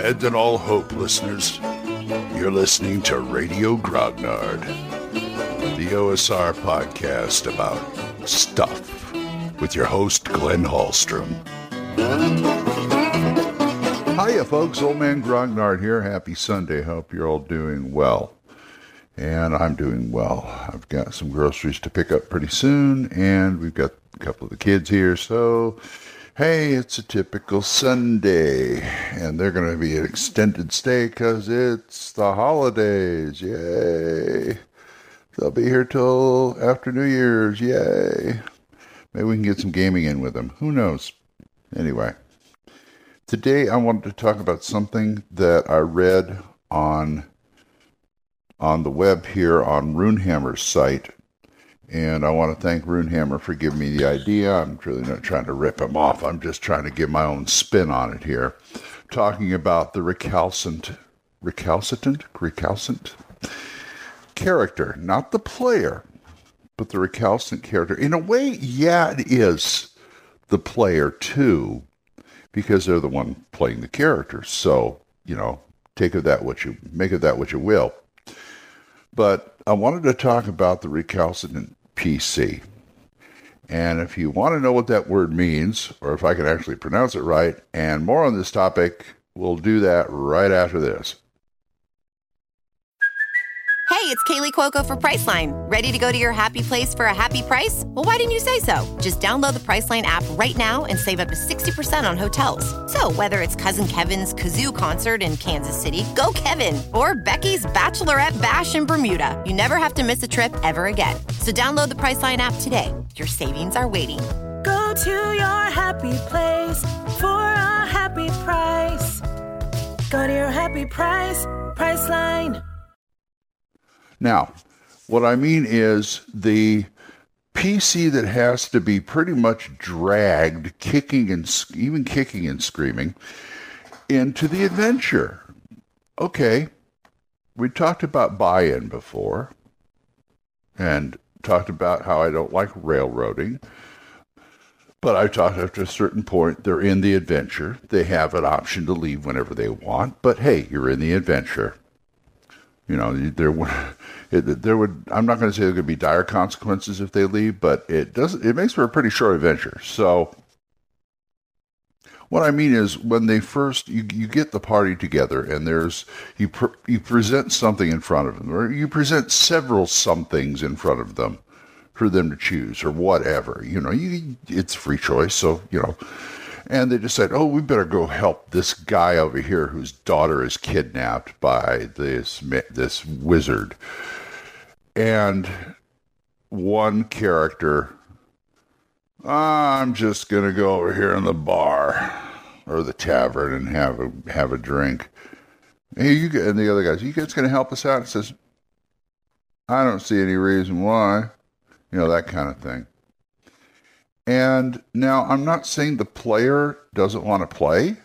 Abandon all hope, listeners. You're listening to Radio Grognard, the OSR podcast about stuff with your host, Glenn Hallstrom. Hiya, folks. Old Man Grognard here. Happy Sunday. Hope you're all doing well. And I'm doing well. I've got some groceries to pick up pretty soon, and we've got a couple of the kids here, so hey, it's a typical Sunday, and they're going to be an extended stay because it's the holidays. Yay! They'll be here till after New Year's. Yay! Maybe we can get some gaming in with them. Who knows? Anyway, today I wanted to talk about something that I read on on the web here on Runehammer's site and I want to thank Runehammer for giving me the idea. I'm really not trying to rip him off. I'm just trying to give my own spin on it here. Talking about the recalcitrant, recalcitrant, recalcitrant character, not the player, but the recalcitrant character. In a way, yeah, it is the player too, because they're the one playing the character. So, you know, take of that what you make of that what you will. But I wanted to talk about the recalcitrant PC. And if you want to know what that word means, or if I can actually pronounce it right, and more on this topic, we'll do that right after this. Hey, it's Kaley Cuoco for Priceline. Ready to go to your happy place for a happy price? Well, why didn't you say so? Just download the Priceline app right now and save up to 60% on hotels. So, whether it's Cousin Kevin's Kazoo concert in Kansas City, go Kevin, or Becky's Bachelorette Bash in Bermuda, you never have to miss a trip ever again. So, download the Priceline app today. Your savings are waiting. Go to your happy place for a happy price. Go to your happy price, Priceline. Now, what I mean is the PC that has to be pretty much dragged, kicking and even kicking and screaming, into the adventure. Okay, we talked about buy-in before, and talked about how I don't like railroading. But I talked after a certain point, they're in the adventure. They have an option to leave whenever they want. But hey, you're in the adventure. You know, there it, there would. I'm not going to say there could be dire consequences if they leave, but it does. It makes for a pretty short adventure. So, what I mean is, when they first you you get the party together, and there's you pre, you present something in front of them, or you present several somethings in front of them for them to choose, or whatever. You know, you it's free choice, so you know and they decide, oh, we better go help this guy over here whose daughter is kidnapped by this this wizard. And one character, I'm just gonna go over here in the bar or the tavern and have a have a drink. Hey, you and the other guys, you guys gonna help us out? And says, I don't see any reason why. You know that kind of thing. And now I'm not saying the player doesn't want to play,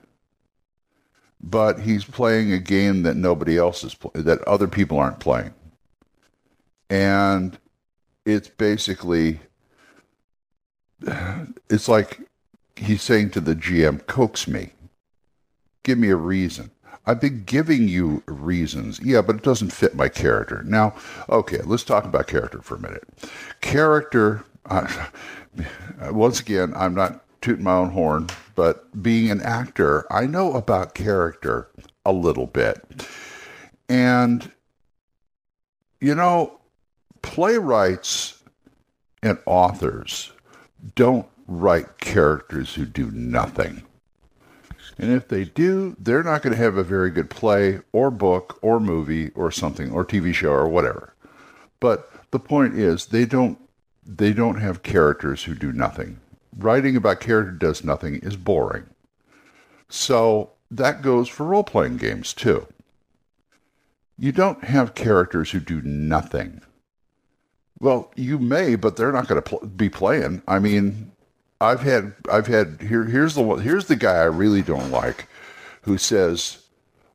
but he's playing a game that nobody else is pl- that other people aren't playing. And it's basically it's like he's saying to the GM, coax me. Give me a reason. I've been giving you reasons. Yeah, but it doesn't fit my character. Now, okay, let's talk about character for a minute. Character, uh, once again, I'm not tooting my own horn, but being an actor, I know about character a little bit. And, you know, playwrights and authors don't write characters who do nothing. And if they do, they're not going to have a very good play or book or movie or something or TV show or whatever. But the point is, they don't they don't have characters who do nothing. Writing about character does nothing is boring. So that goes for role playing games too. You don't have characters who do nothing. Well, you may, but they're not going to pl- be playing. I mean, I've had I've had here here's the one here's the guy I really don't like who says,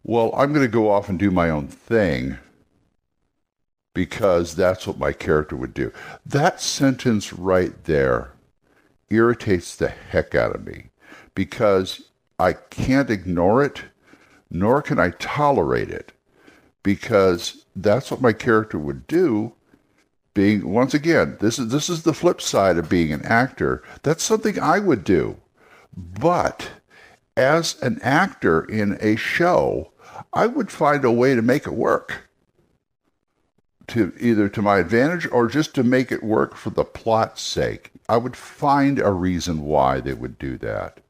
"Well, I'm going to go off and do my own thing." because that's what my character would do. That sentence right there irritates the heck out of me because I can't ignore it, nor can I tolerate it because that's what my character would do. Being once again, this is this is the flip side of being an actor. That's something I would do. But as an actor in a show, I would find a way to make it work. To either to my advantage or just to make it work for the plot's sake. I would find a reason why they would do that.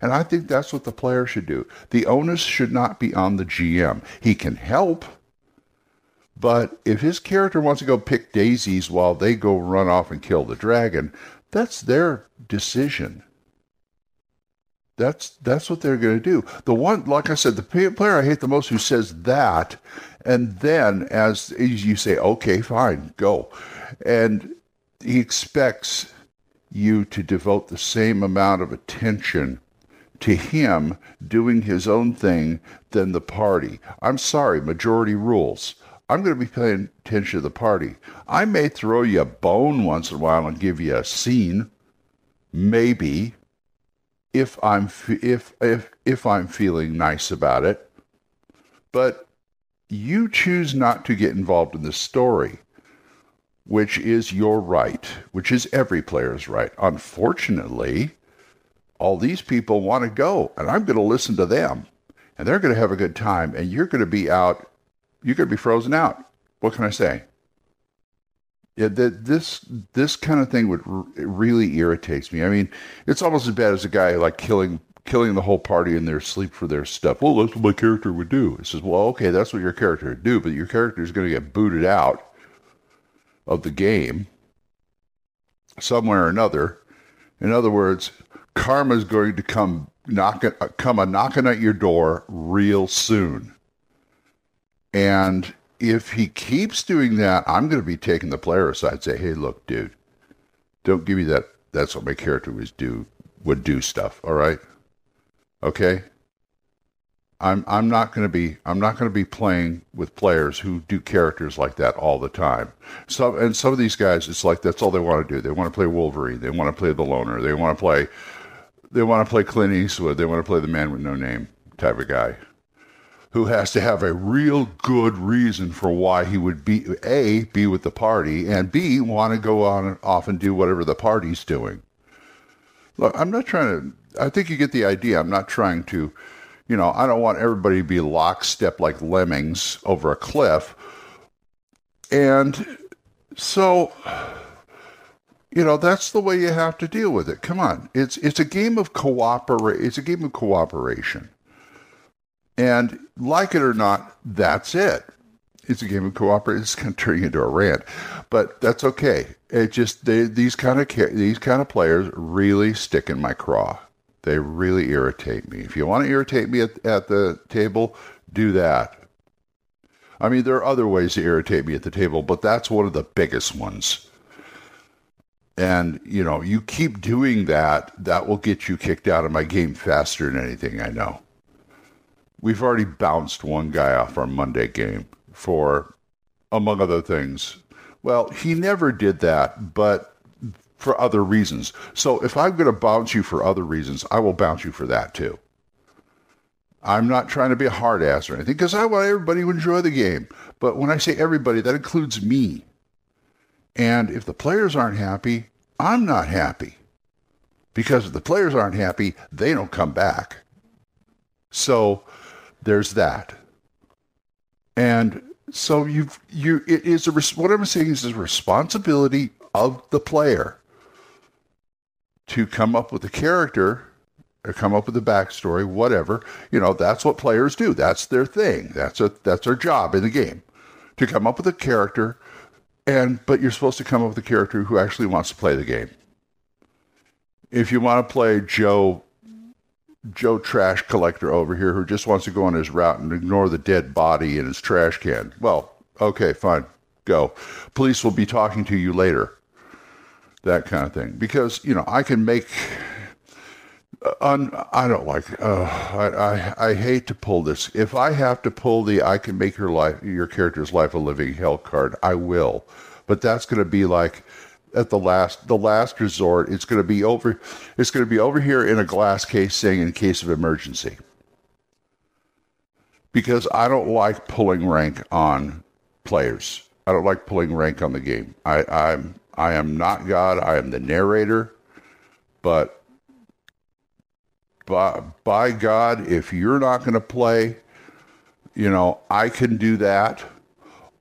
And I think that's what the player should do. The onus should not be on the GM. He can help, but if his character wants to go pick daisies while they go run off and kill the dragon, that's their decision. That's that's what they're going to do. The one, like I said, the player I hate the most who says that, and then as you say, okay, fine, go, and he expects you to devote the same amount of attention to him doing his own thing than the party. I'm sorry, majority rules. I'm going to be paying attention to the party. I may throw you a bone once in a while and give you a scene, maybe, if I'm if if if I'm feeling nice about it. But you choose not to get involved in the story, which is your right, which is every player's right. Unfortunately, all these people want to go, and I'm going to listen to them, and they're going to have a good time, and you're going to be out, going to be frozen out. What can I say? Yeah, that this this kind of thing would really irritates me. I mean, it's almost as bad as a guy like killing killing the whole party in their sleep for their stuff. Well, that's what my character would do. It says, well, okay, that's what your character would do, but your character is going to get booted out of the game somewhere or another. In other words, karma is going to come knocking come a knocking at your door real soon. And if he keeps doing that, I'm going to be taking the player aside and say, "Hey, look, dude, don't give me that. That's what my character was do would do stuff. All right, okay. I'm I'm not going to be I'm not going to be playing with players who do characters like that all the time. Some and some of these guys, it's like that's all they want to do. They want to play Wolverine. They want to play the loner. They want to play they want to play Clint Eastwood. They want to play the man with no name type of guy who has to have a real good reason for why he would be a be with the party and b want to go on and off and do whatever the party's doing. Look, I'm not trying to. I think you get the idea. I'm not trying to. You know, I don't want everybody to be lockstep like lemmings over a cliff. And so you know that's the way you have to deal with it come on it's it's a game of cooperate it's a game of cooperation and like it or not that's it. It's a game of cooperation it's kind of turning into a rant. But that's okay. It just they, these kind of these kind of players really stick in my craw. They really irritate me. If you want to irritate me at, at the table do that. I mean there are other ways to irritate me at the table but that's one of the biggest ones. And, you know, you keep doing that, that will get you kicked out of my game faster than anything I know. We've already bounced one guy off our Monday game for, among other things. Well, he never did that, but for other reasons. So if I'm going to bounce you for other reasons, I will bounce you for that too. I'm not trying to be a hard ass or anything because I want everybody to enjoy the game. But when I say everybody, that includes me. And if the players aren't happy, I'm not happy. Because if the players aren't happy, they don't come back. So there's that. And so you've you it is a what I'm saying is a responsibility of the player to come up with a character or come up with a backstory, whatever. You know, that's what players do. That's their thing. That's a that's their job in the game. To come up with a character and but you're supposed to come up with a character who actually wants to play the game. If you want to play Joe Joe trash collector over here who just wants to go on his route and ignore the dead body in his trash can. Well, okay, fine. Go. Police will be talking to you later. That kind of thing. Because, you know, I can make un, I don't like. Uh, I, I I hate to pull this. If I have to pull the I can make your life your character's life a living hell card, I will. But that's going to be like at the last the last resort. It's going to be over. It's going to be over here in a glass case, saying in case of emergency. because I don't like pulling rank on players. I don't like pulling rank on the game. I, I'm I am not God. I am the narrator. But by, by God, if you're not going to play, you know, I can do that,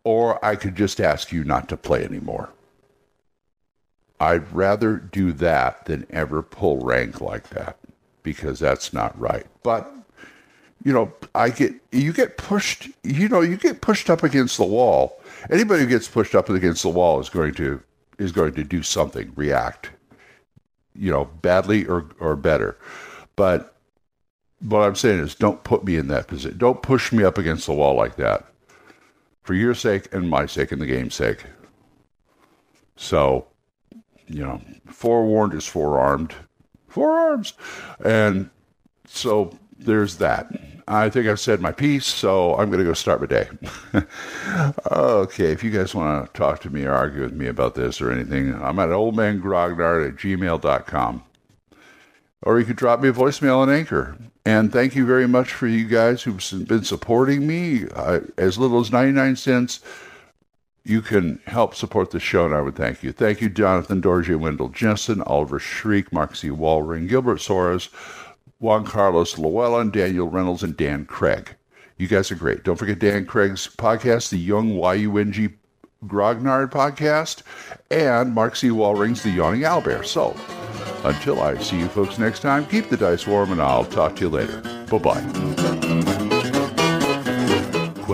or I could just ask you not to play anymore. I'd rather do that than ever pull rank like that because that's not right. But you know, I get you get pushed, you know, you get pushed up against the wall. Anybody who gets pushed up against the wall is going to is going to do something, react, you know, badly or or better. But what I'm saying is don't put me in that position. Don't push me up against the wall like that. For your sake and my sake and the game's sake. So, you know, forewarned is forearmed. Forearms. And so there's that. I think I've said my piece, so I'm going to go start my day. okay, if you guys want to talk to me or argue with me about this or anything, I'm at oldmangrognard at gmail.com. Or you could drop me a voicemail on Anchor. And thank you very much for you guys who've been supporting me. Uh, as little as 99 cents, you can help support the show, and I would thank you. Thank you, Jonathan Dorje, Wendell Jensen, Oliver Shriek, C. Walring, Gilbert Soares, Juan Carlos Llewellyn, Daniel Reynolds, and Dan Craig. You guys are great. Don't forget Dan Craig's podcast, the Young YUNG Grognard podcast, and Mark C. Walring's The Yawning Owlbear. So, until I see you folks next time, keep the dice warm, and I'll talk to you later. Bye bye.